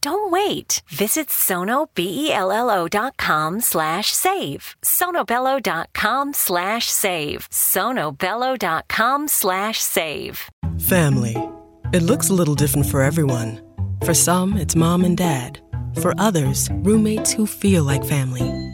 Don't wait. Visit sonobello.com slash save. sonobello.com slash save. sonobello.com slash save. Family. It looks a little different for everyone. For some, it's mom and dad. For others, roommates who feel like family.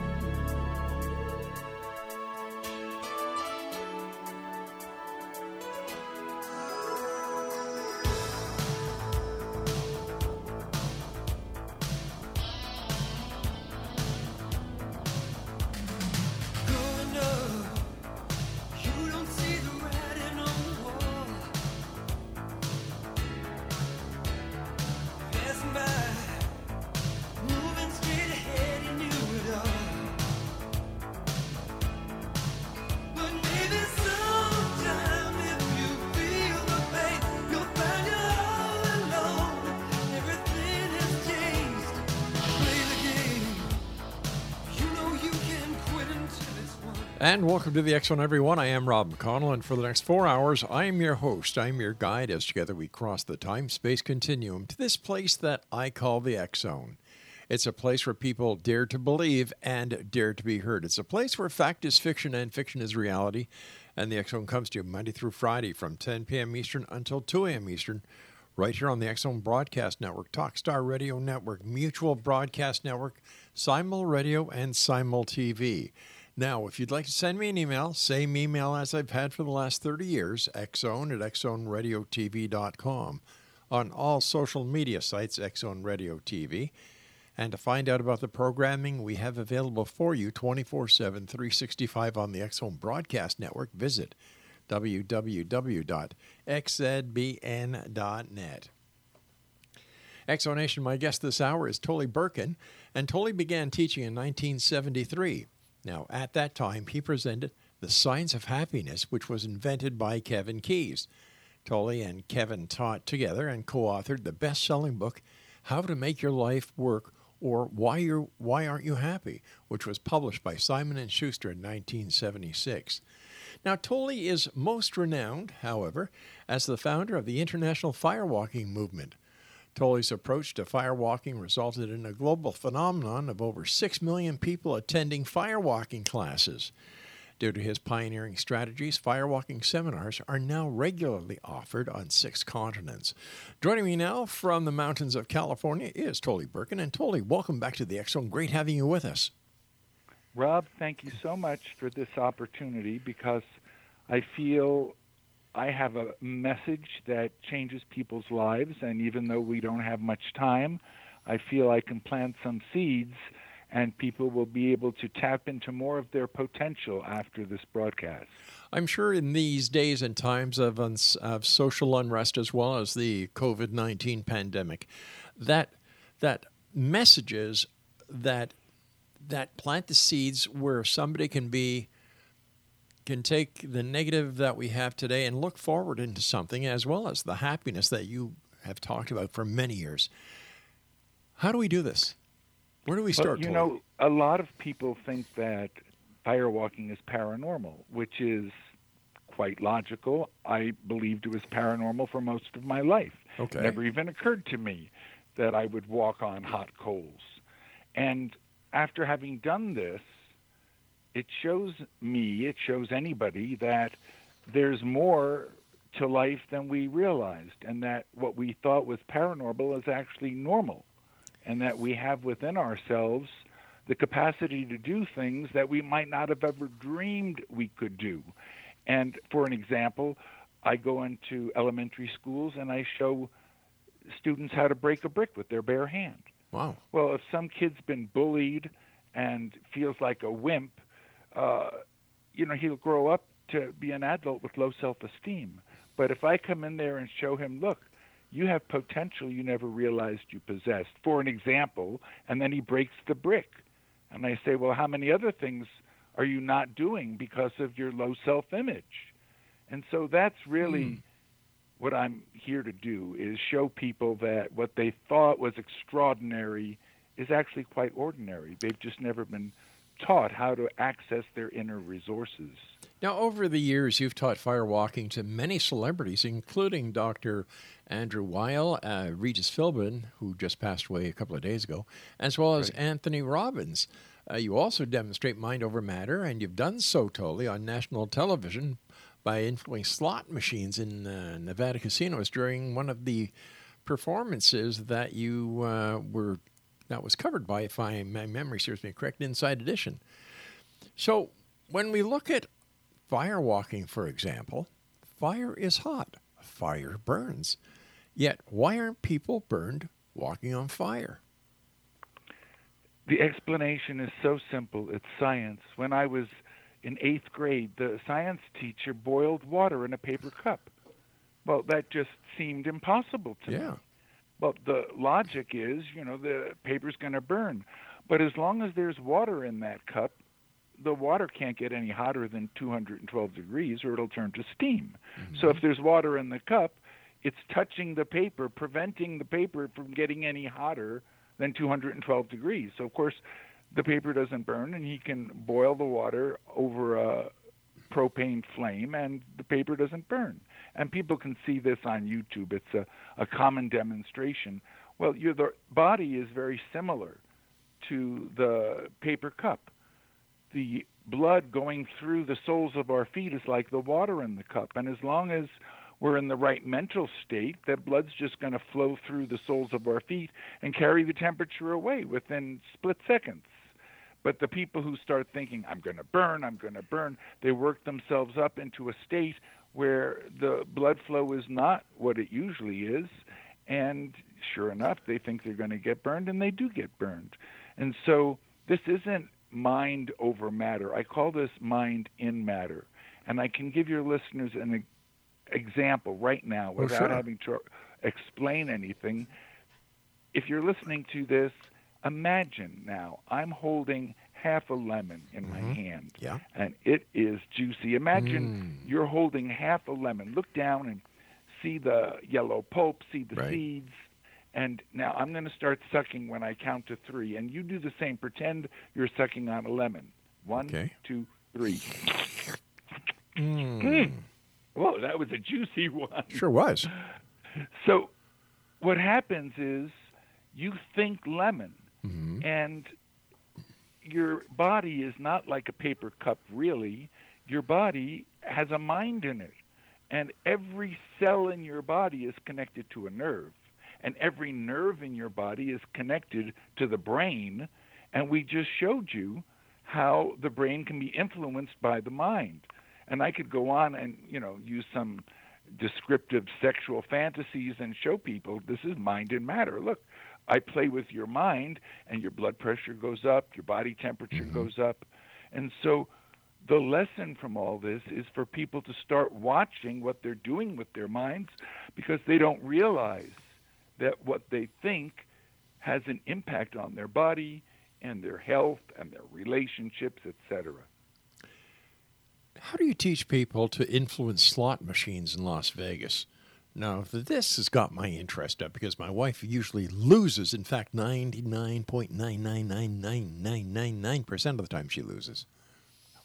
And welcome to the X Zone, everyone. I am Rob McConnell, and for the next four hours, I am your host. I am your guide as together we cross the time space continuum to this place that I call the X Zone. It's a place where people dare to believe and dare to be heard. It's a place where fact is fiction and fiction is reality. And the X Zone comes to you Monday through Friday from 10 p.m. Eastern until 2 a.m. Eastern, right here on the X Zone Broadcast Network, Talkstar Radio Network, Mutual Broadcast Network, Simul Radio, and Simul TV. Now, if you'd like to send me an email, same email as I've had for the last 30 years, xzone at xzoneradiotv.com. On all social media sites, Xzone Radio TV. And to find out about the programming we have available for you 24 7, 365 on the Xzone Broadcast Network, visit www.xzbn.net. Exonation, my guest this hour is Tolly Burkan, and Tolly began teaching in 1973. Now, at that time, he presented The Science of Happiness, which was invented by Kevin Keyes. Tolly and Kevin taught together and co authored the best selling book, How to Make Your Life Work or Why, You're, Why Aren't You Happy, which was published by Simon & Schuster in 1976. Now, Tolly is most renowned, however, as the founder of the International Firewalking Movement. Tolly's approach to firewalking resulted in a global phenomenon of over 6 million people attending firewalking classes. Due to his pioneering strategies, firewalking seminars are now regularly offered on six continents. Joining me now from the mountains of California is Tolly Burkan. And Tolly, welcome back to the Zone. Great having you with us. Rob, thank you so much for this opportunity because I feel I have a message that changes people's lives, and even though we don't have much time, I feel I can plant some seeds and people will be able to tap into more of their potential after this broadcast. I'm sure in these days and times of, uns- of social unrest as well as the COVID 19 pandemic, that, that messages that, that plant the seeds where somebody can be can take the negative that we have today and look forward into something as well as the happiness that you have talked about for many years. How do we do this? Where do we Well, start? you Tony? know, a lot of people think that firewalking is paranormal, which is quite logical. I believed it was paranormal for most of my life. Okay. It never even occurred to me that I would walk on hot coals. And after having done this, it shows me, it shows anybody that there's more to life than we realized, and that what we thought was paranormal is actually normal, and that we have within ourselves the capacity to do things that we might not have ever dreamed we could do. And for an example, I go into elementary schools and I show students how to break a brick with their bare hand. wow. Well, if some kid's been bullied and feels like a wimp, uh, you know, he'll grow up to be an adult with low self esteem. But if I come in there and show him, look, you have potential you never realized you possessed, for an example, and then he breaks the brick. And I say, well, how many other things are you not doing because of your low self image? And so that's really what I'm here to do is show people that what they thought was extraordinary is actually quite ordinary. They've just never been taught how to access their inner resources. Now, over the years, you've taught firewalking to many celebrities, including Dr. Andrew Weil, uh, Regis Philbin, who just passed away a couple of days ago, as well as Anthony Robbins. Uh, you also demonstrate mind over matter, and you've done so totally on national television by influencing slot machines in uh, Nevada casinos during one of the performances that you uh, were that was covered by, if I, my memory serves me correct, Inside Edition. So when we look at firewalking, for example, fire is hot, fire burns. Yet, why aren't people burned walking on fire? The explanation is so simple. It's science. When I was in eighth grade, the science teacher boiled water in a paper cup. Well, that just seemed impossible to me. Well, the logic is, you know, the paper's going to burn. But as long as there's water in that cup, the water can't get any hotter than 212 degrees or it'll turn to steam. Mm-hmm. So if there's water in the cup, it's touching the paper, preventing the paper from getting any hotter than 212 degrees. So, of course, the paper doesn't burn and he can boil the water over a propane flame and the paper doesn't burn. And people can see this on YouTube. It's a, a common demonstration. Well, your the body is very similar to the paper cup. The blood going through the soles of our feet is like the water in the cup. And as long as we're in the right mental state, that blood's just going to flow through the soles of our feet and carry the temperature away within split seconds. But the people who start thinking, I'm going to burn, I'm going to burn, they work themselves up into a state where the blood flow is not what it usually is. And sure enough, they think they're going to get burned, and they do get burned. And so this isn't mind over matter. I call this mind in matter. And I can give your listeners an example right now Oh, without sure. having to explain anything. If you're listening to this, imagine now I'm holding half a lemon in my mm-hmm. hand Yeah. and it is juicy. Imagine mm. you're holding half a lemon. Look down and see the yellow pulp, see the Right. seeds. And now I'm going to start sucking when I count to three. And you do the same. Pretend you're sucking on a lemon. One, Okay. two, three. Mm. mm. Whoa, that was a juicy one. Sure was. So, what happens is you think lemon, mm-hmm. and your body is not like a paper cup, really. Your body has a mind in it. And every cell in your body is connected to a nerve. And every nerve in your body is connected to the brain. And we just showed you how the brain can be influenced by the mind. And I could go on and, you know, use some descriptive sexual fantasies and show people this is mind and matter. Look, I play with your mind and your blood pressure goes up, your body temperature mm-hmm. goes up. And so the lesson from all this is for people to start watching what they're doing with their minds because they don't realize that what they think has an impact on their body and their health and their relationships, etc. How do you teach people to influence slot machines in Las Vegas? Now, this has got my interest up because my wife usually loses. In fact, 99.9999999% of the time she loses.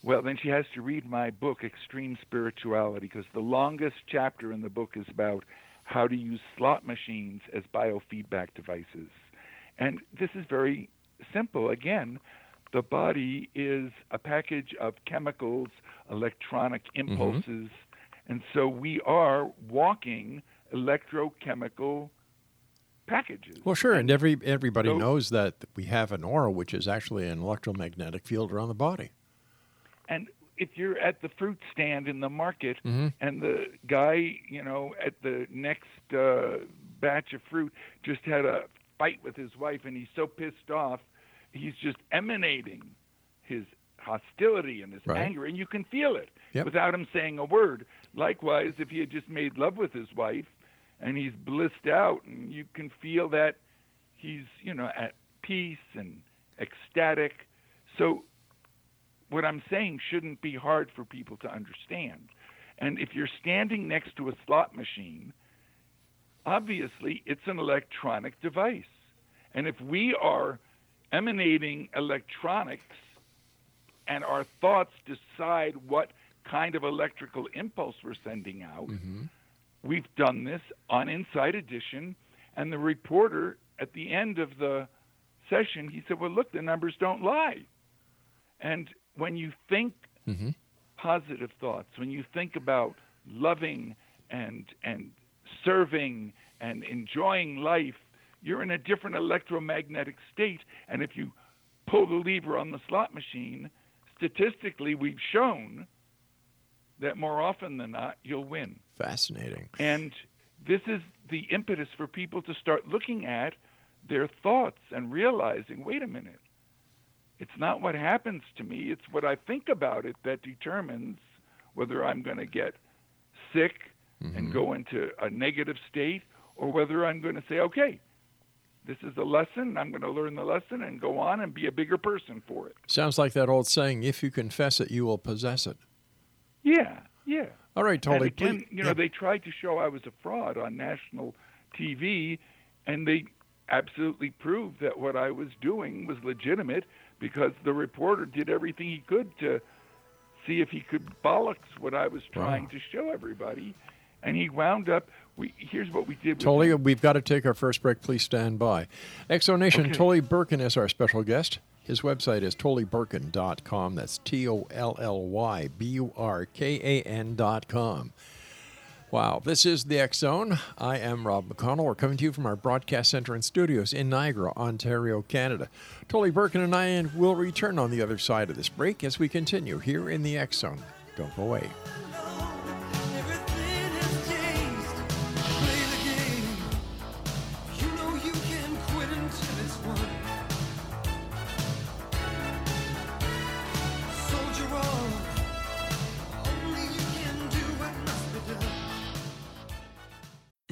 Well, then she has to read my book, Extreme Spirituality, because the longest chapter in the book is about how to use slot machines as biofeedback devices. And this is very simple. Again, the body is a package of chemicals, electronic mm-hmm. impulses, and so we are walking electrochemical packages. Well, sure, and every everybody So- knows that we have an aura, which is actually an electromagnetic field around the body. And if you're at the fruit stand in the market Mhm. and the guy, you know, at the next uh, batch of fruit just had a fight with his wife and he's so pissed off, he's just emanating his hostility and his Right. anger, and you can feel it Yep. without him saying a word. Likewise, if he had just made love with his wife and he's blissed out, and you can feel that he's, you know, at peace and ecstatic. So what I'm saying shouldn't be hard for people to understand. And if you're standing next to a slot machine, obviously it's an electronic device. And if we are emanating electronics and our thoughts decide what kind of electrical impulse we're sending out, we've done this on Inside Edition. And the reporter at the end of the session, he said, Well, look, the numbers don't lie. And when you think Mhm. positive thoughts, when you think about loving and and serving and enjoying life, you're in a different electromagnetic state. And if you pull the lever on the slot machine, statistically, we've shown that more often than not, you'll win. Fascinating. And this is the impetus for people to start looking at their thoughts and realizing wait a minute, it's not what happens to me, it's what I think about it that determines whether I'm going to get sick and mm-hmm. go into a negative state or whether I'm going to say, okay, this is a lesson, I'm going to learn the lesson and go on and be a bigger person for it. Sounds like that old saying: "If you confess it, you will possess it." Yeah, yeah. All right, And totally. again, please- you know, yeah. they tried to show I was a fraud on national TV, and they absolutely proved that what I was doing was legitimate because the reporter did everything he could to see if he could bollocks what I was trying Wow. to show everybody, and he wound up. We here's what we did. Him. we've got to take our first break. Please stand by. Exonation, Okay. Tolly Burkan is our special guest. His website is tollyburkan.com. That's T O L L Y B U R K A N.com. Wow, this is the X Zone. I am Rob McConnell. We're coming to you from our broadcast center and studios in Niagara, Ontario, Canada. Tolly Burkan and I will return on the other side of this break as we continue here in the X Zone. Don't go away.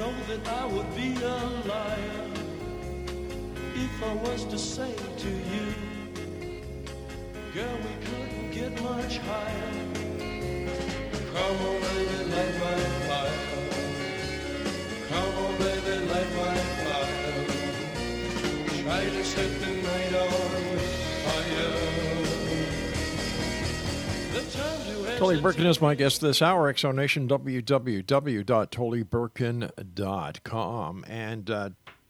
Know that I would be a liar if I was to say to you, girl, we couldn't get much higher. Come on, baby, light my fire. Come on, baby, light my fire. Try to set the time to Burkan is my guest this hour. Exonation, www.tollyburkan.com. And uh,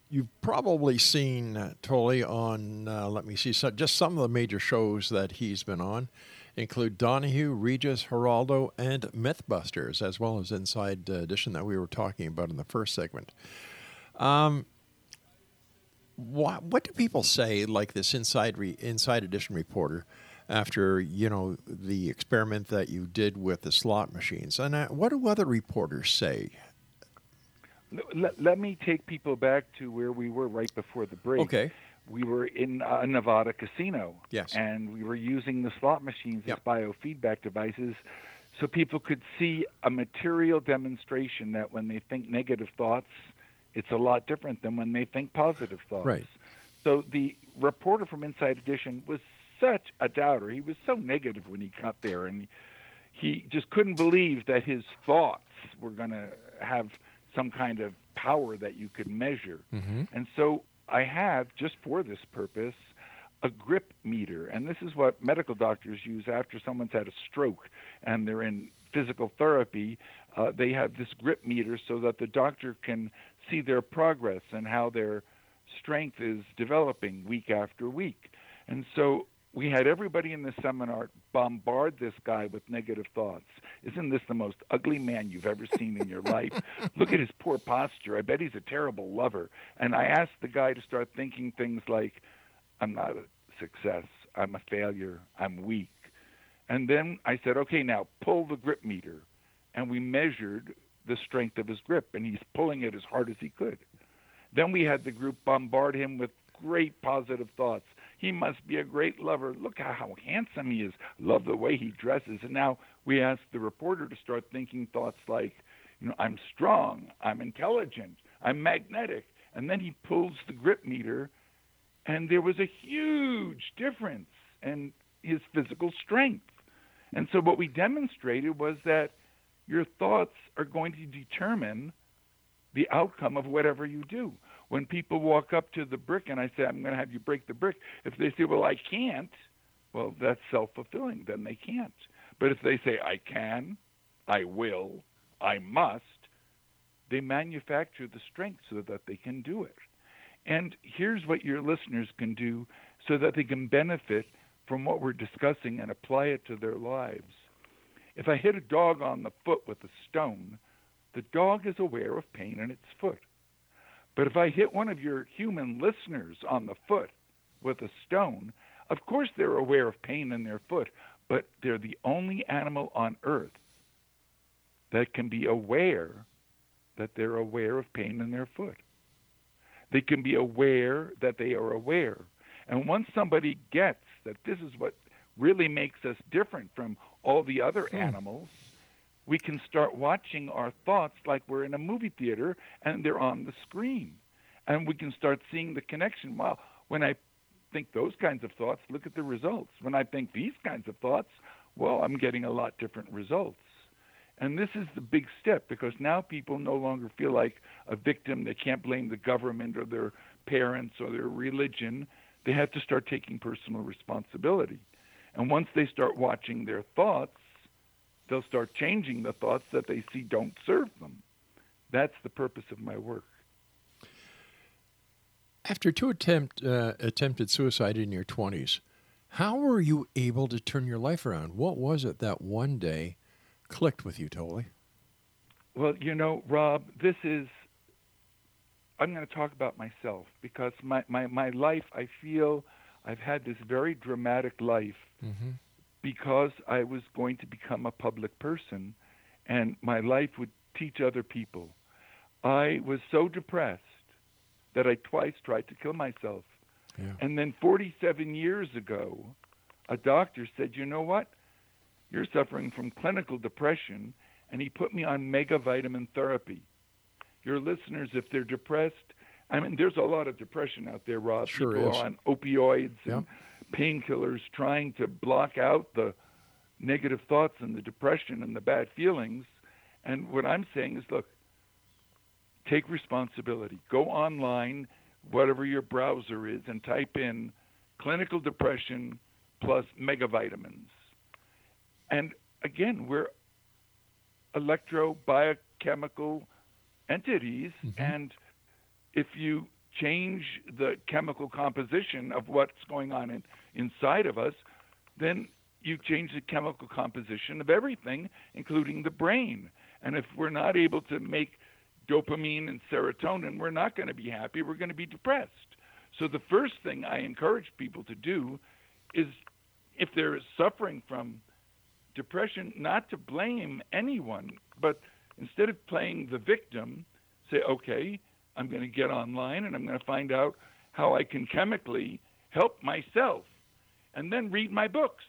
you've probably seen uh, Tolly on, uh, let me see, so just some of the major shows that he's been on include Donahue, Regis, Geraldo, and Mythbusters, as well as Inside Edition that we were talking about in the first segment. Um, what, what do people say, like this Inside, re, inside Edition reporter? After you know the experiment that you did with the slot machines. And uh, what do other reporters say? Let, let me take people back to where we were right before the break. Okay. We were in a Nevada casino. Yes. And we were using the slot machines Yep. as biofeedback devices so people could see a material demonstration that when they think negative thoughts, it's a lot different than when they think positive thoughts. Right. So the reporter from Inside Edition was such a doubter. He was so negative when he got there, and he just couldn't believe that his thoughts were going to have some kind of power that you could measure. And so I have, just for this purpose, a grip meter. And this is what medical doctors use after someone's had a stroke and they're in physical therapy. Uh, they have this grip meter so that the doctor can see their progress and how their strength is developing week after week. And so we had everybody in the seminar bombard this guy with negative thoughts. Isn't this the most ugly man you've ever seen in your life? Look at his poor posture. I bet he's a terrible lover. And I asked the guy to start thinking things like, I'm not a success. I'm a failure. I'm weak. And then I said, okay, now pull the grip meter. And we measured the strength of his grip, and he's pulling it as hard as he could. Then we had the group bombard him with great positive thoughts. He must be a great lover. Look how, handsome he is. Love the way he dresses. And now we asked the reporter to start thinking thoughts like, you know, I'm strong, I'm intelligent, I'm magnetic. And then he pulls the grip meter, and there was a huge difference in his physical strength. And so what we demonstrated was that your thoughts are going to determine the outcome of whatever you do. When people walk up to the brick and I say, I'm going to have you break the brick, if they say, Well, I can't, well, that's self fulfilling. Then they can't. But if they say, I can, I will, I must, they manufacture the strength so that they can do it. And here's what your listeners can do so that they can benefit from what we're discussing and apply it to their lives. If I hit a dog on the foot with a stone, the dog is aware of pain in its foot. But if I hit one of your human listeners on the foot with a stone, of course they're aware of pain in their foot, but they're the only animal on earth that can be aware that they're aware of pain in their foot. They can be aware that they are aware. And once somebody gets that this is what really makes us different from all the other hmm. animals, we can start watching our thoughts like we're in a movie theater and they're on the screen. And we can start seeing the connection. Wow, when I think those kinds of thoughts, look at the results. When I think these kinds of thoughts, well, I'm getting a lot different results. And this is the big step because now people no longer feel like a victim. They can't blame the government or their parents or their religion. They have to start taking personal responsibility. And once they start watching their thoughts, they'll start changing the thoughts that they see don't serve them. That's the purpose of my work. After two attempt, uh, attempted suicide in your 20s, how were you able to turn your life around? What was it that one day clicked with you, Tolly? Well, you know, Rob, this is. I'm going to talk about myself because my, my, my life, I feel I've had this very dramatic life Mm-hmm. Because I was going to become a public person and my life would teach other people. I was so depressed that I twice tried to kill myself. Yeah. And then 47 years ago, a doctor said, You know what? You're suffering from clinical depression. And he put me on mega vitamin therapy. Your listeners, if they're depressed, I mean, there's a lot of depression out there, Rob. Sure People is. on opioids and painkillers trying to block out the negative thoughts and the depression and the bad feelings. And what I'm saying is, look, take responsibility. Go online, whatever your browser is, and type in clinical depression plus megavitamins. And again, we're electrobiochemical entities, mm-hmm. and if you change the chemical composition of what's going on in, inside of us, then you change the chemical composition of everything, including the brain. And if we're not able to make dopamine and serotonin, we're not going to be happy. We're going to be depressed. So the first thing I encourage people to do is if they're suffering from depression, not to blame anyone, but instead of playing the victim, say, okay, I'm going to get online and I'm going to find out how I can chemically help myself, and then read my books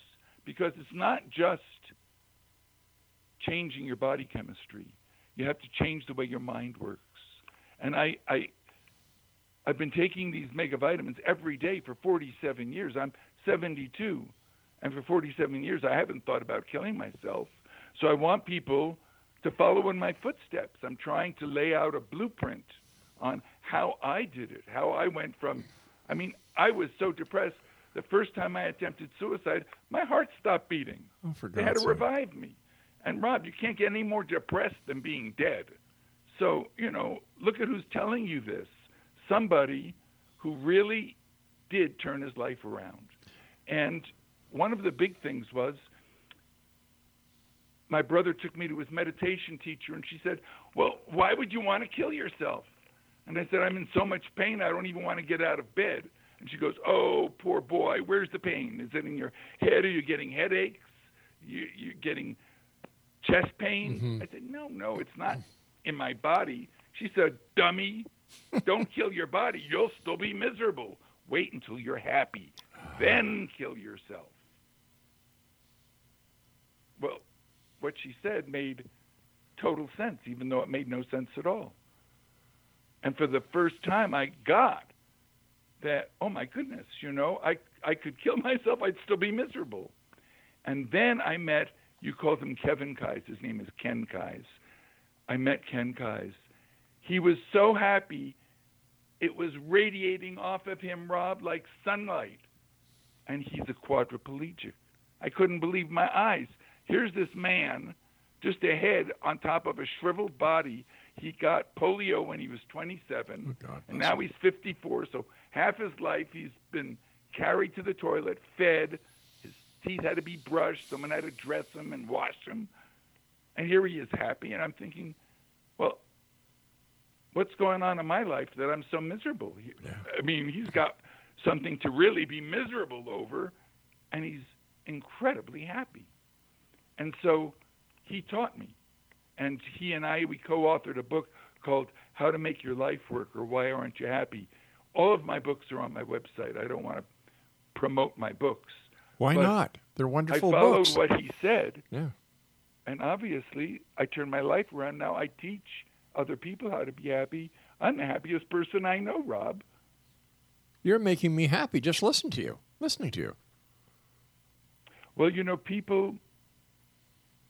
because it's not just changing your body chemistry. You have to change the way your mind works. And I, I, I've been taking these mega vitamins every day for 47 years. I'm 72, and for 47 years I haven't thought about killing myself. So I want people to follow in my footsteps. I'm trying to lay out a blueprint on how I did it, how I went from. I mean, I was so depressed. The first time I attempted suicide, my heart stopped beating. Oh, for They had to sake. revive me. And Rob, you can't get any more depressed than being dead. So, you know, look at who's telling you this. Somebody who really did turn his life around. And one of the big things was my brother took me to his meditation teacher and she said, Well, why would you want to kill yourself? And I said, I'm in so much pain, I don't even want to get out of bed. And she goes, Oh, poor boy, where's the pain? Is it in your head? Are you getting headaches? You, you're getting chest pain? Mm-hmm. I said, No, no, it's not in my body. She said, Dummy, don't kill your body. You'll still be miserable. Wait until you're happy, then kill yourself. Well, what she said made total sense, even though it made no sense at all. And for the first time, I got that, oh my goodness, you know, I, I could kill myself, I'd still be miserable. And then I met, you called him Kevin Keyes, his name is Ken Keyes. I met Ken Keyes. He was so happy, it was radiating off of him, Rob, like sunlight. And he's a quadriplegic. I couldn't believe my eyes. Here's this man, just a head on top of a shriveled body. He got polio when he was 27, Oh, God and now he's 54. So half his life he's been carried to the toilet, fed. His teeth had to be brushed. Someone had to dress him and wash him. And here he is happy. And I'm thinking, well, what's going on in my life that I'm so miserable? He, I mean, he's got something to really be miserable over, and he's incredibly happy. And so he taught me. And he and I, we co authored a book called How to Make Your Life Work or Why Aren't You Happy? All of my books are on my website. I don't want to promote my books. Why But not? They're wonderful I followed books. what he said, Yeah. and obviously I turned my life around. Now I teach other people how to be happy. I'm the happiest person I know, Rob. You're making me happy just listen to you, listening to you. Well, you know, people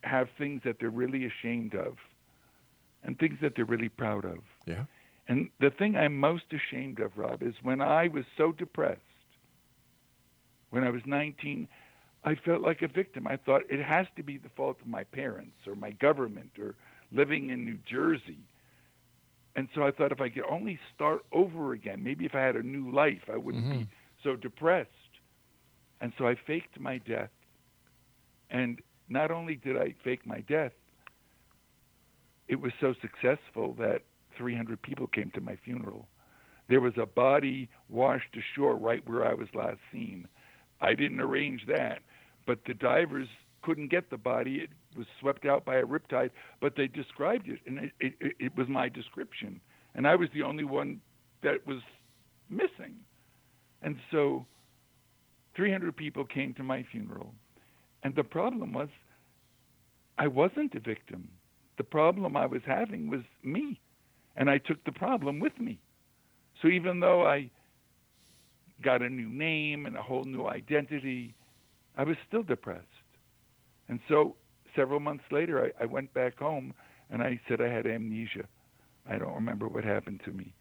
have things that they're really ashamed of and things that they're really proud of. Yeah. And the thing I'm most ashamed of, Rob, is when I was so depressed, when I was 19, I felt like a victim. I thought it has to be the fault of my parents or my government or living in New Jersey. And so I thought if I could only start over again, maybe if I had a new life, I wouldn't be mm-hmm. so depressed. And so I faked my death. And not only did I fake my death, it was so successful that 300 people came to my funeral. There was a body washed ashore right where I was last seen. I didn't arrange that, but the divers couldn't get the body. It was swept out by a riptide, but they described it, and it, it, it- was my description. And I was the only one that was missing. And so 300 people came to my funeral. And the problem was, I wasn't a victim. The problem I was having was me. And I took the problem with me. So even though I got a new name and a whole new identity, I was still depressed. And so several months later, I, I went back home and I said I had amnesia. I don't remember what happened to me.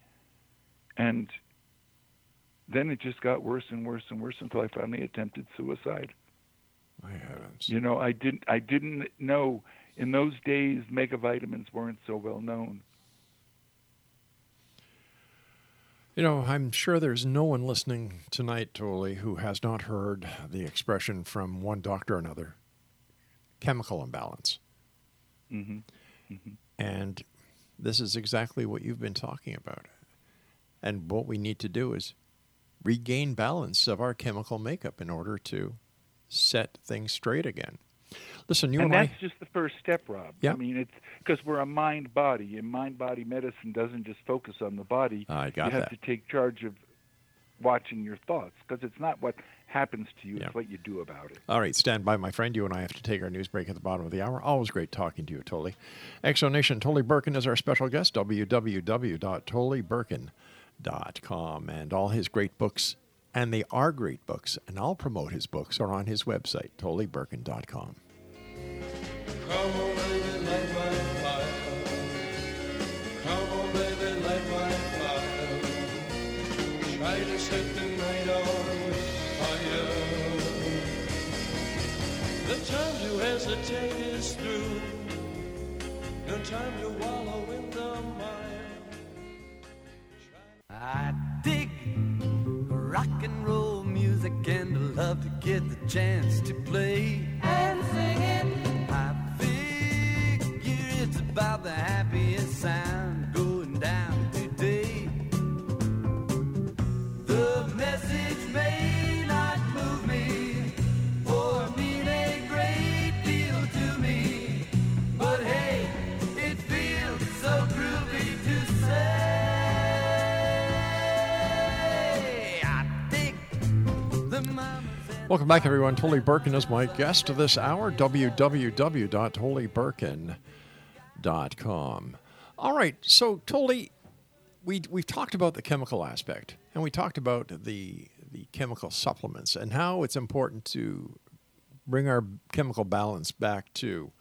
And then it just got worse and worse and worse until I finally attempted suicide. My heavens. You know, I didn't I didn't know in those days mega vitamins weren't so well known. You know, I'm sure there's no one listening tonight, Tolly, who has not heard the expression from one doctor or another chemical imbalance. hmm And this is exactly what you've been talking about. And what we need to do is regain balance of our chemical makeup in order to set things straight again. Listen, you and and, that's I. just the first step, Rob. Yeah. I mean, it's because we're a mind body, and mind body medicine doesn't just focus on the body. I got you have that. to take charge of watching your thoughts because it's not what happens to you; Yeah. it's what you do about it. All right, stand by, my friend. You and I have to take our news break at the bottom of the hour. Always great talking to you, Tolly. Exonation, Tolly Burkan is our special guest, www.tollyburkan.com. And all his great books, and they are great books, and I'll promote his books, are on his website, tollyburkan.com. Come on, baby, light my fire. Come on, baby, light my fire. Try to set the night on fire. The time to hesitate is through. No time to wallow in the mire. I dig rock and roll music and love to get the chance to play and sing it. About the happiest sound going down today. The message may not move me or mean a great deal to me, but hey, it feels so groovy to say. I dig the Welcome back, everyone. Tolly Burkan is my guest this hour. www.tollyburkan.com. All right, so Tolly, we we've talked about the chemical aspect, and we talked about the the chemical supplements and how it's important to bring our chemical balance back to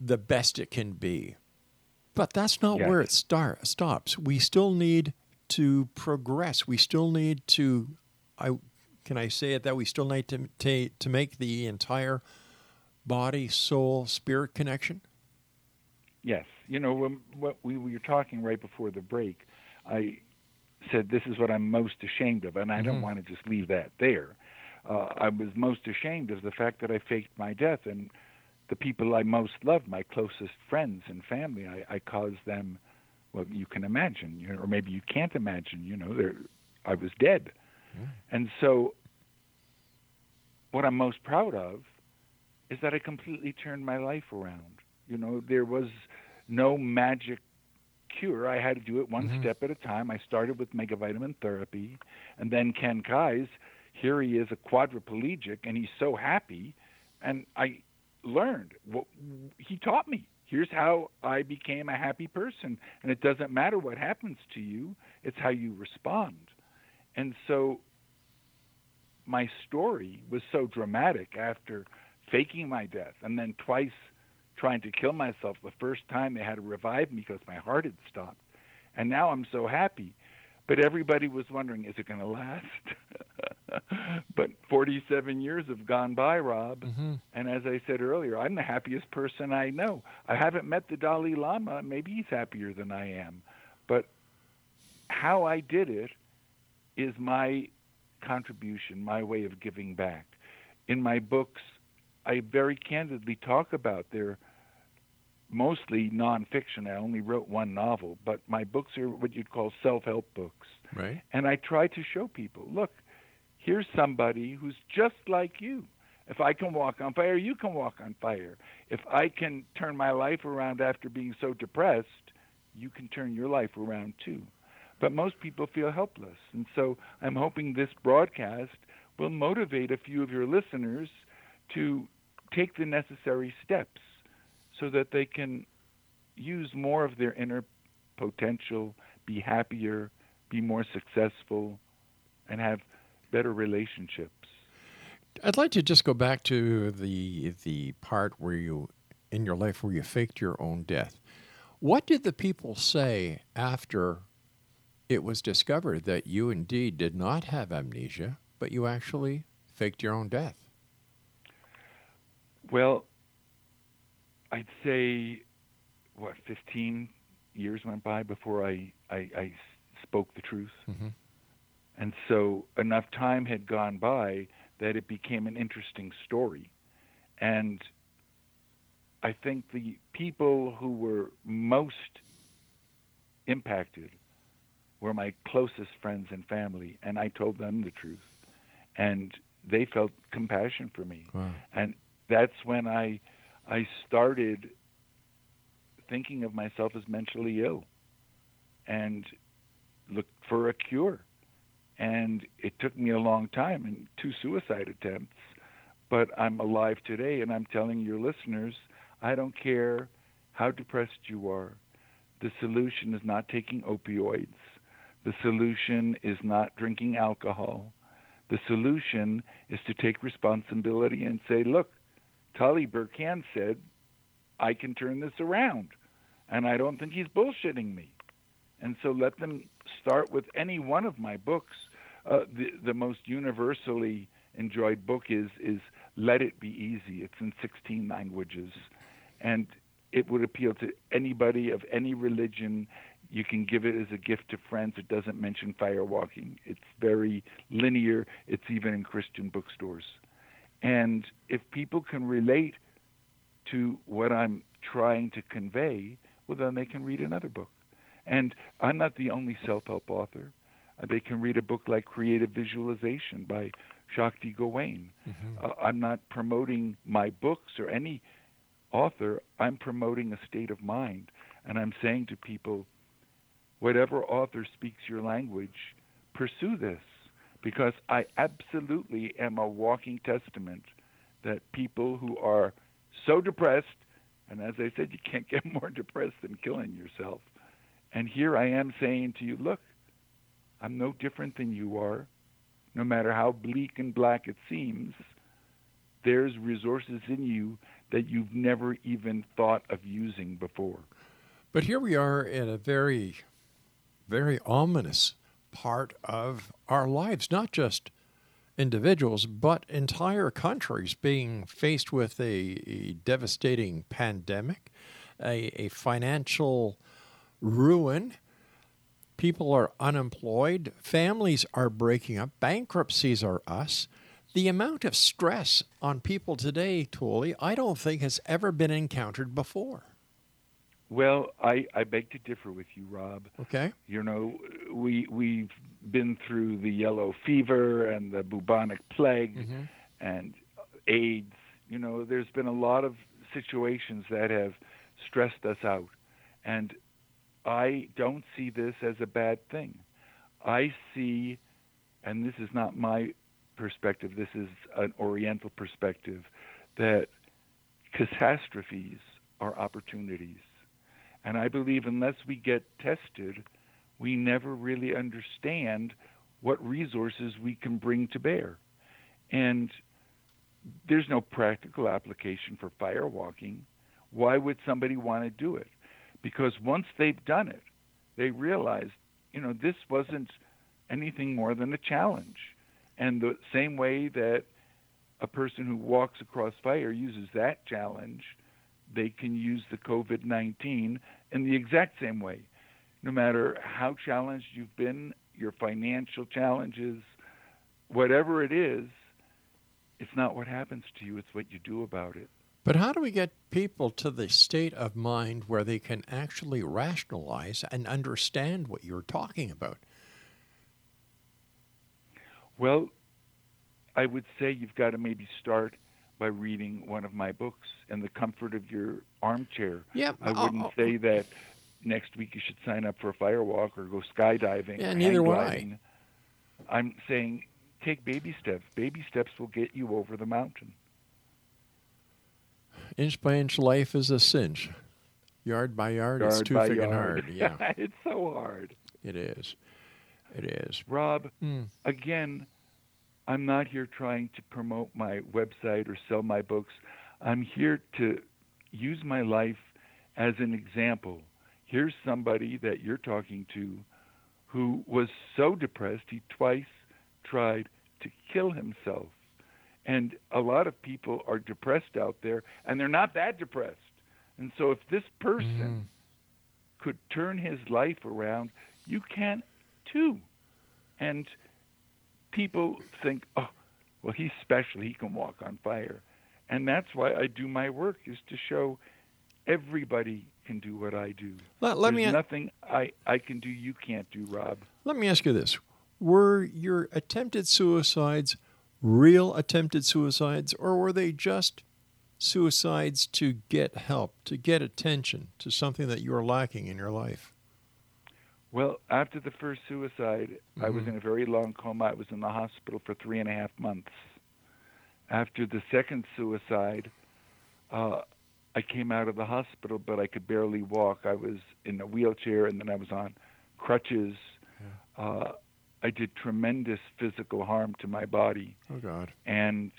the best it can be. But that's not Yes. where it star- stops. We still need to progress. We still need to I can I say it that we still need to to, to make the entire body, soul, spirit connection? Yes, you know when, what we were talking right before the break. I said this is what I'm most ashamed of, and I don't Mhm. want to just leave that there. Uh, I was most ashamed of the fact that I faked my death, and the people I most loved, my closest friends and family, I, I caused them. Well, you can imagine, you know, or maybe you can't imagine. You know, I was dead, and so what I'm most proud of is that I completely turned my life around. You know, there was no magic cure. I had to do it one Mhm. step at a time. I started with megavitamin therapy, and then Ken Keyes. Here he is, a quadriplegic, and he's so happy. And I learned. What, he taught me. Here's how I became a happy person. And it doesn't matter what happens to you; it's how you respond. And so my story was so dramatic after faking my death and then twice trying to kill myself. The first time they had to revive me because my heart had stopped. And now I'm so happy. But everybody was wondering, is it going to last? but 47 years have gone by, Rob. Mm-hmm. And as I said earlier, I'm the happiest person I know. I haven't met the Dalai Lama. Maybe he's happier than I am. But how I did it is my contribution, my way of giving back. In my books, I very candidly talk about their mostly nonfiction. I only wrote one novel, but my books are what you'd call self help books. Right. And I try to show people look, here's somebody who's just like you. If I can walk on fire, you can walk on fire. If I can turn my life around after being so depressed, you can turn your life around too. But most people feel helpless. And so I'm hoping this broadcast will motivate a few of your listeners to take the necessary steps so that they can use more of their inner potential, be happier, be more successful, and have better relationships. I'd like to just go back to the the part where you in your life where you faked your own death. What did the people say after it was discovered that you indeed did not have amnesia, but you actually faked your own death? Well, I'd say what 15 years went by before I I, I spoke the truth, Mhm. and so enough time had gone by that it became an interesting story, and I think the people who were most impacted were my closest friends and family, and I told them the truth, and they felt compassion for me. Wow. And that's when I I started thinking of myself as mentally ill and looked for a cure. And it took me a long time and two suicide attempts, but I'm alive today and I'm telling your listeners, I don't care how depressed you are. The solution is not taking opioids. The solution is not drinking alcohol. The solution is to take responsibility and say, look, Tolly Burkan said, I can turn this around. And I don't think he's bullshitting me. And so let them start with any one of my books. Uh, the, the most universally enjoyed book is, is Let It Be Easy. It's in 16 languages. And it would appeal to anybody of any religion. You can give it as a gift to friends. It doesn't mention firewalking. It's very linear. It's even in Christian bookstores. And if people can relate to what I'm trying to convey, well, then they can read another book. And I'm not the only self help author. Uh, They can read a book like Creative Visualization by Shakti Gawain. Uh, I'm not promoting my books or any author, I'm promoting a state of mind. And I'm saying to people, whatever author speaks your language, pursue this. Because I absolutely am a walking testament that people who are so depressed, and as I said, you can't get more depressed than killing yourself. And here I am saying to you, look, I'm no different than you are. No matter how bleak and black it seems, there's resources in you that you've never even thought of using before. But here we are in a very, very ominous part of our lives, not just individuals, but entire countries being faced with a, a devastating pandemic, a, a financial ruin. People are unemployed, families are breaking up, bankruptcies are us. The amount of stress on people today, Tolly, I don't think has ever been encountered before. Well, I, I beg to differ with you, Rob. Okay. You know, we we've been through the yellow fever and the bubonic plague mm-hmm. and AIDS. You know, there's been a lot of situations that have stressed us out. And I don't see this as a bad thing. I see, and this is not my perspective, this is an Oriental perspective, that catastrophes are opportunities. And I believe unless we get tested, we never really understand what resources we can bring to bear. And there's no practical application for firewalking. Why would somebody want to do it? Because once they've done it, they realize, you know, this wasn't anything more than a challenge. And the same way that a person who walks across fire uses that challenge, they can use the COVID 19 in the exact same way. No matter how challenged you've been, your financial challenges, whatever it is, it's not what happens to you, it's what you do about it. But how do we get people to the state of mind where they can actually rationalize and understand what you're talking about? Well, I would say you've got to maybe start by reading one of my books in the comfort of your armchair. Yeah, I uh, wouldn't uh, say that next week you should sign up for a firewalk or go skydiving. Yeah, neither would I. I'm saying take baby steps. Baby steps will get you over the mountain. Inch by inch life is a cinch. Yard by yard, it's too by thick and yard. hard. Yeah, it's so hard. it is. It is. Rob, Hmm. again, I'm not here trying to promote my website or sell my books. I'm here to use my life as an example. Here's somebody that you're talking to who was so depressed he twice tried to kill himself. And a lot of people are depressed out there, and they're not that depressed. And so, if this person mm-hmm. could turn his life around, you can too. And people think, oh, well, he's special. He can walk on fire. And that's why I do my work, is to show everybody can do what I do. Let- let There's me- nothing I, I can do you can't do, Rob. Let me ask you this: Were your attempted suicides real attempted suicides, or were they just suicides to get help, to get attention to something that you are lacking in your life? Well, after the first suicide, I was in a very long coma. I was in the hospital for three and a half months. After the second suicide, uh, I came out of the hospital, but I could barely walk. I was in a wheelchair, and then I was on crutches. Uh, I did tremendous physical harm to my body. Oh, God. And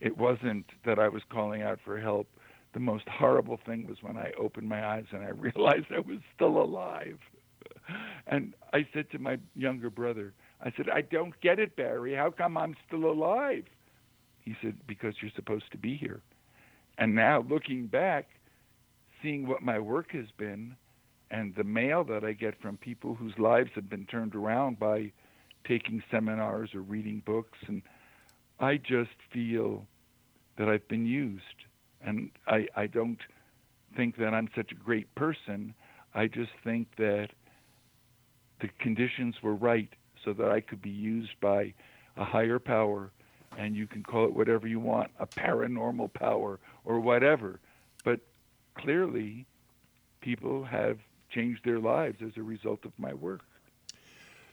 it wasn't that I was calling out for help. The most horrible thing was when I opened my eyes and I realized I was still alive. And I said to my younger brother, I said, I don't get it, Barry. How come I'm still alive? He said, Because you're supposed to be here. And now, looking back, seeing what my work has been and the mail that I get from people whose lives have been turned around by taking seminars or reading books, and I just feel that I've been used. And I, I don't think that I'm such a great person. I just think that the conditions were right so that I could be used by a higher power, and you can call it whatever you want a paranormal power or whatever. But clearly, people have changed their lives as a result of my work.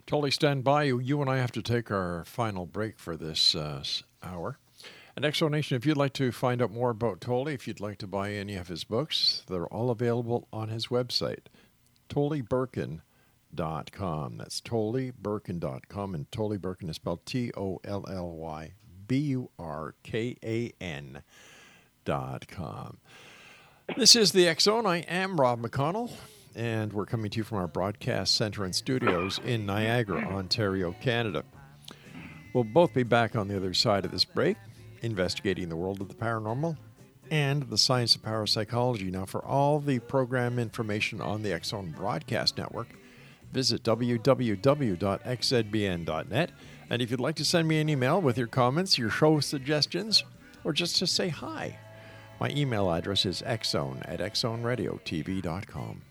Totally stand by. You You and I have to take our final break for this uh, hour. And explanation, if you'd like to find out more about Tolly, if you'd like to buy any of his books, they're all available on his website, tollyburkan.com. That's tollyburkan.com. And Tolly Burkan is spelled T O L L Y B U R K A N dot com. This is the Zone. I am Rob McConnell, and we're coming to you from our broadcast center and studios in Niagara, Ontario, Canada. We'll both be back on the other side of this break, investigating the world of the paranormal and the science of parapsychology. Now, for all the program information on the Zone Broadcast Network, visit www.xzbn.net. And if you'd like to send me an email with your comments, your show suggestions, or just to say hi, my email address is xzone at xzoneradiotv.com.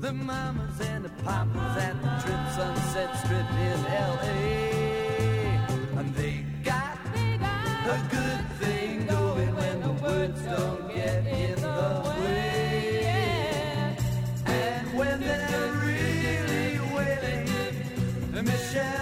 The mamas and the papas at the Trip Sunset Strip in L.A. And they got a good Michelle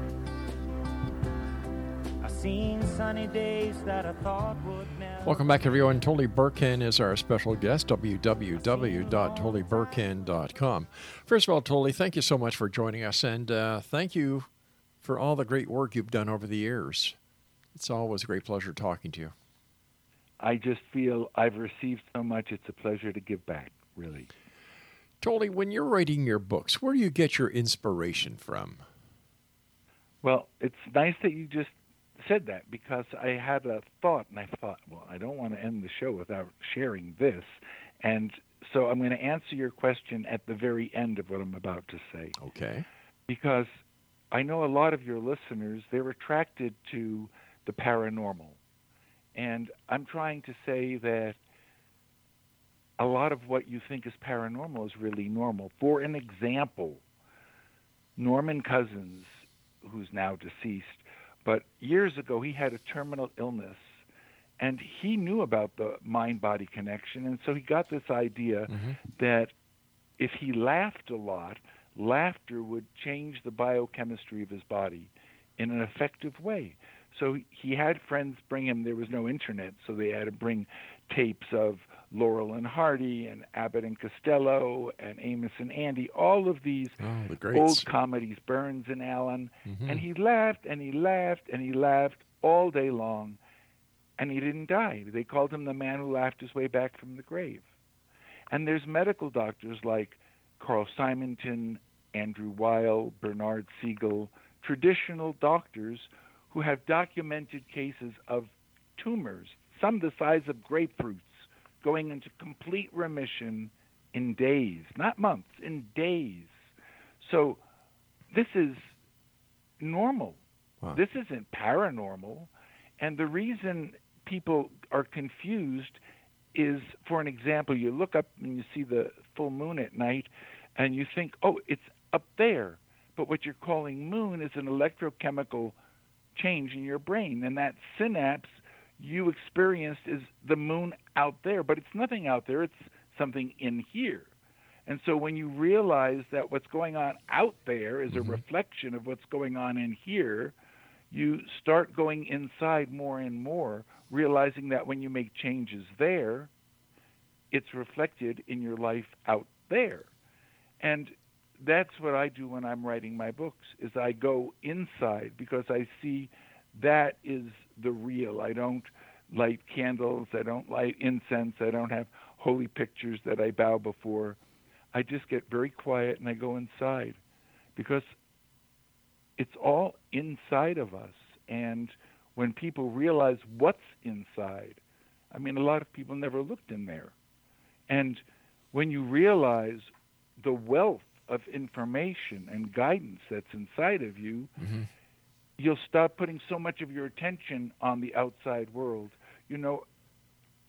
I've seen sunny days that I thought would never. Welcome back, everyone. Tolly Burkan is our special guest, www.tollyburkan.com. First of all, Tolly, thank you so much for joining us, and uh, thank you for all the great work you've done over the years. It's always a great pleasure talking to you. I just feel I've received so much, it's a pleasure to give back, really. Tolly, when you're writing your books, where do you get your inspiration from? Well, it's nice that you just said that because I had a thought and I thought, well, I don't want to end the show without sharing this. And so I'm going to answer your question at the very end of what I'm about to say. Okay. Because I know a lot of your listeners, they're attracted to the paranormal. And I'm trying to say that a lot of what you think is paranormal is really normal. For an example, Norman Cousins, who's now deceased, but years ago he had a terminal illness and he knew about the mind body connection. And so he got this idea mm-hmm. that if he laughed a lot, laughter would change the biochemistry of his body in an effective way. So he had friends bring him, there was no internet, so they had to bring tapes of Laurel and Hardy and Abbott and Costello and Amos and Andy, all of these Oh, the old comedies, Burns and Allen. Mhm. And he laughed and he laughed and he laughed all day long, and he didn't die. They called him the man who laughed his way back from the grave. And there's medical doctors like Carl Simonton, Andrew Weil, Bernard Siegel, traditional doctors who have documented cases of tumors, some the size of grapefruits, going into complete remission in days, not months, in days. So this is normal. Wow. This isn't paranormal. And the reason people are confused is, for an example, you look up and you see the full moon at night and you think, oh, it's up there. But what you're calling moon is an electrochemical change in your brain. And that synapse you experienced is the moon out there. But it's nothing out there, it's something in here. And so when you realize that what's going on out there is a mm-hmm. reflection of what's going on in here, you start going inside more and more, realizing that when you make changes there, it's reflected in your life out there. And that's what I do when I'm writing my books is I go inside because I see that is the real. I don't light candles, I don't light incense, I don't have holy pictures that I bow before. I just get very quiet and I go inside because it's all inside of us. And when people realize what's inside, I mean, a lot of people never looked in there. And when you realize the wealth of information and guidance that's inside of you, Mm-hmm. You'll stop putting so much of your attention on the outside world. You know,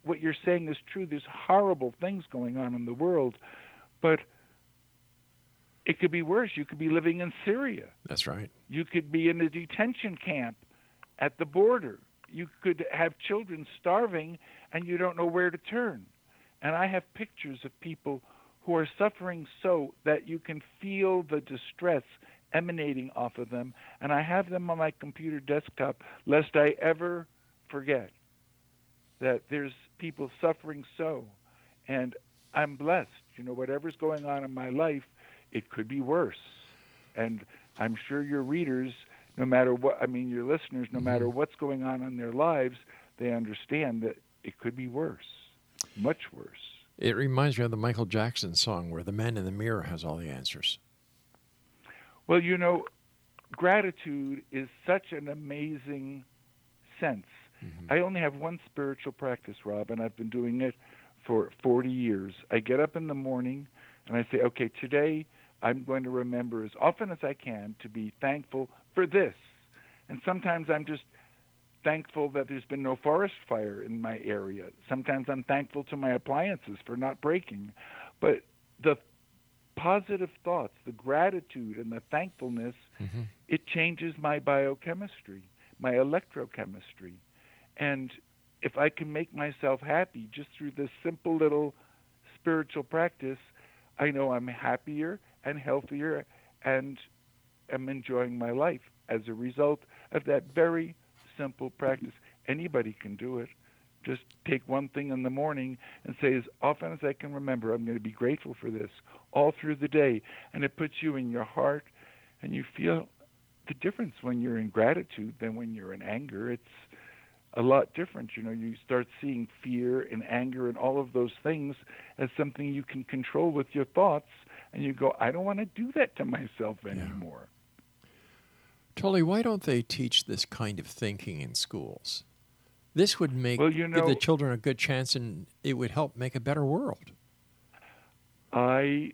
what you're saying is true. There's horrible things going on in the world, but it could be worse. You could be living in Syria. That's right. You could be in a detention camp at the border. You could have children starving and you don't know where to turn. And I have pictures of people who are suffering so that you can feel the distress emanating off of them. And I have them on my computer desktop lest I ever forget that there's people suffering so. And I'm blessed. You know, whatever's going on in my life, it could be worse. And I'm sure your readers, no matter what, I mean, your listeners, no matter mm-hmm. what's going on in their lives, they understand that it could be worse, much worse. It reminds me of the Michael Jackson song where the man in the mirror has all the answers. Well, you know, gratitude is such an amazing sense. Mm-hmm. I only have one spiritual practice, Rob, and I've been doing it for 40 years. I get up in the morning and I say, okay, today I'm going to remember as often as I can to be thankful for this. And sometimes I'm just thankful that there's been no forest fire in my area. Sometimes I'm thankful to my appliances for not breaking. But the positive thoughts, the gratitude and the thankfulness, mm-hmm. it changes my biochemistry, my electrochemistry. And if I can make myself happy just through this simple little spiritual practice, I know I'm happier and healthier and am enjoying my life as a result of that very simple practice. Anybody can do it. Just take one thing in the morning and say, as often as I can remember, I'm going to be grateful for this all through the day. And it puts you in your heart, and you feel the difference when you're in gratitude than when you're in anger. It's a lot different. You know, you start seeing fear and anger and all of those things as something you can control with your thoughts, and you go, I don't want to do that to myself anymore. Tolly, why don't they teach this kind of thinking in schools? This would make Well, you give the children a good chance, and it would help make a better world. I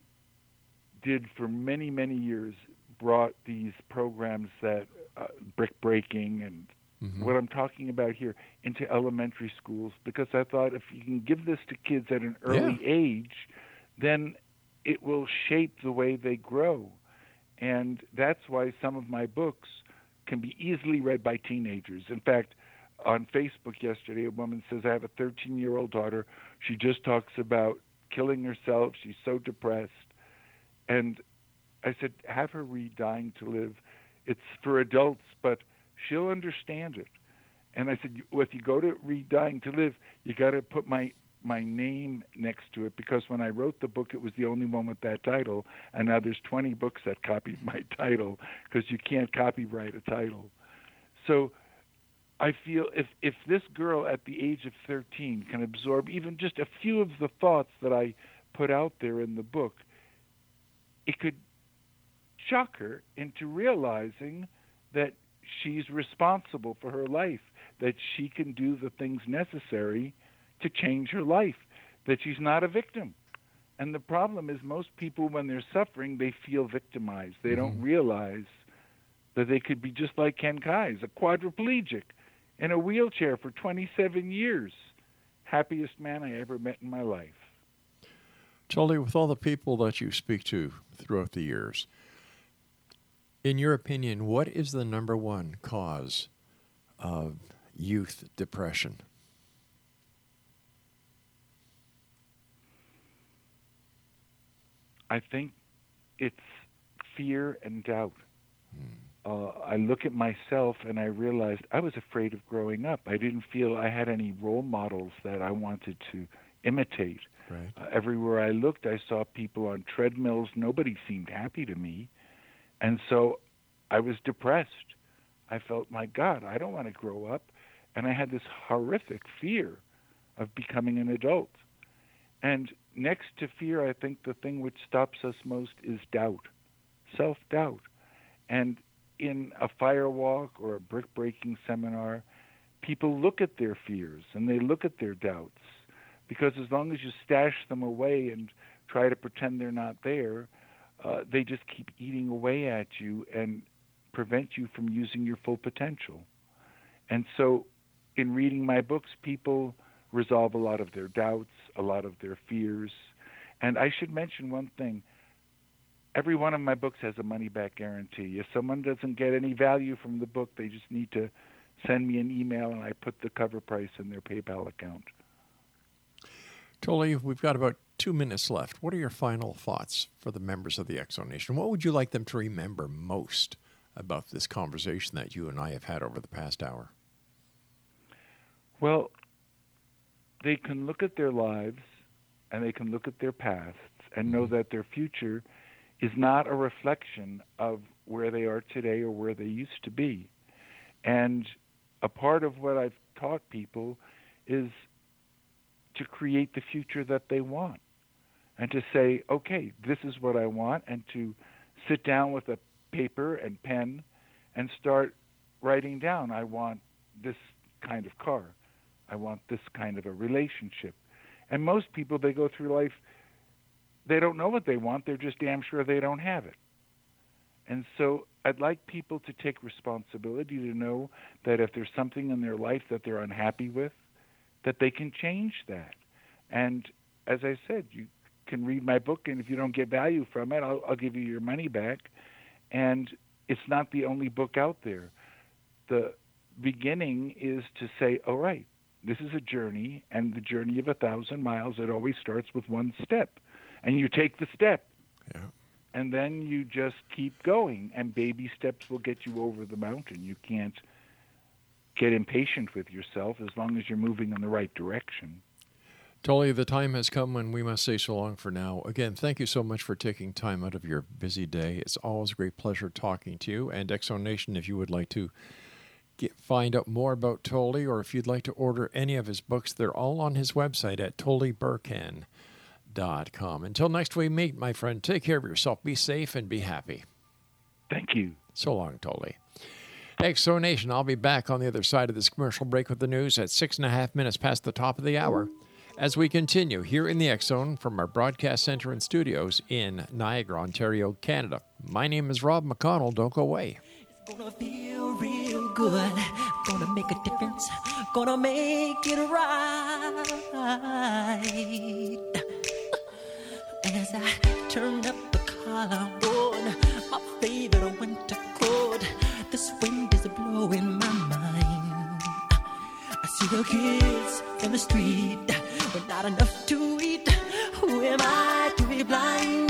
did for many, many years brought these programs that uh, brick breaking and what I'm talking about here into elementary schools because I thought if you can give this to kids at an early age, then it will shape the way they grow. And that's why some of my books can be easily read by teenagers. In fact, on Facebook yesterday, a woman says, I have a 13 year old daughter. She just talks about killing herself. She's so depressed. And I said, have her read Dying to Live. It's for adults, but she'll understand it. And I said, well, if you go to read Dying to Live, you got to put my my name next to it because when I wrote the book, it was the only one with that title, and now there's 20 books that copied my title because you can't copyright a title. So I feel if if this girl at the age of 13 can absorb even just a few of the thoughts that I put out there in the book, it could shock her into realizing that she's responsible for her life, that she can do the things necessary to change her life, that she's not a victim. And the problem is most people when they're suffering, they feel victimized. They don't mm-hmm. realize that they could be just like Ken Keyes, a quadriplegic in a wheelchair for 27 years. Happiest man I ever met in my life. Charlie, with all the people that you speak to throughout the years, in your opinion, what is the number one cause of youth depression? I think it's fear and doubt. Uh, I look at myself and I realized I was afraid of growing up. I didn't feel I had any role models that I wanted to imitate. Right. Uh, everywhere I looked, I saw people on treadmills. Nobody seemed happy to me. And so I was depressed. I felt, my God, I don't want to grow up. And I had this horrific fear of becoming an adult. And next to fear, I think the thing which stops us most is doubt, self doubt. And in a fire walk or a brick breaking seminar, people look at their fears and they look at their doubts because as long as you stash them away and try to pretend they're not there, uh, they just keep eating away at you and prevent you from using your full potential. And so, in reading my books, people resolve a lot of their doubts, a lot of their fears. And I should mention one thing every one of my books has a money back guarantee. If someone doesn't get any value from the book, they just need to send me an email and I put the cover price in their PayPal account. Tolly, we've got about two minutes left. What are your final thoughts for the members of the Exo Nation? What would you like them to remember most about this conversation that you and I have had over the past hour? Well, they can look at their lives and they can look at their pasts and know mm-hmm. that their future is not a reflection of where they are today or where they used to be. And a part of what I've taught people is to create the future that they want and to say, okay, this is what I want, and to sit down with a paper and pen and start writing down, I want this kind of car. I want this kind of a relationship. And most people, they go through life, they don't know what they want. They're just damn sure they don't have it. And so I'd like people to take responsibility to know that if there's something in their life that they're unhappy with, that they can change that. And as I said, you can read my book, and if you don't get value from it, I'll, I'll give you your money back. And it's not the only book out there. The beginning is to say, all right, this is a journey, and the journey of a thousand miles, it always starts with one step. And you take the step. Yeah. And then you just keep going, and baby steps will get you over the mountain. You can't get impatient with yourself as long as you're moving in the right direction. Tolly, the time has come when we must say so long for now. Again, thank you so much for taking time out of your busy day. It's always a great pleasure talking to you. And Exo Nation, if you would like to get, find out more about Tolly or if you'd like to order any of his books, they're all on his website at tollyburkan.com. Until next we meet, my friend, take care of yourself, be safe, and be happy. Thank you. So long, Tolly. Exo Nation, I'll be back on the other side of this commercial break with the news at six and a half minutes past the top of the hour as we continue here in the X Zone from our broadcast center and studios in Niagara, Ontario, Canada. My name is Rob McConnell. Don't go away. Gonna feel real good. Gonna make a difference. Gonna make it right. And as I turned up the collar on my favorite winter coat, this wind is blowing my mind. I see the kids in the street, but not enough to eat. Who am I to be blind?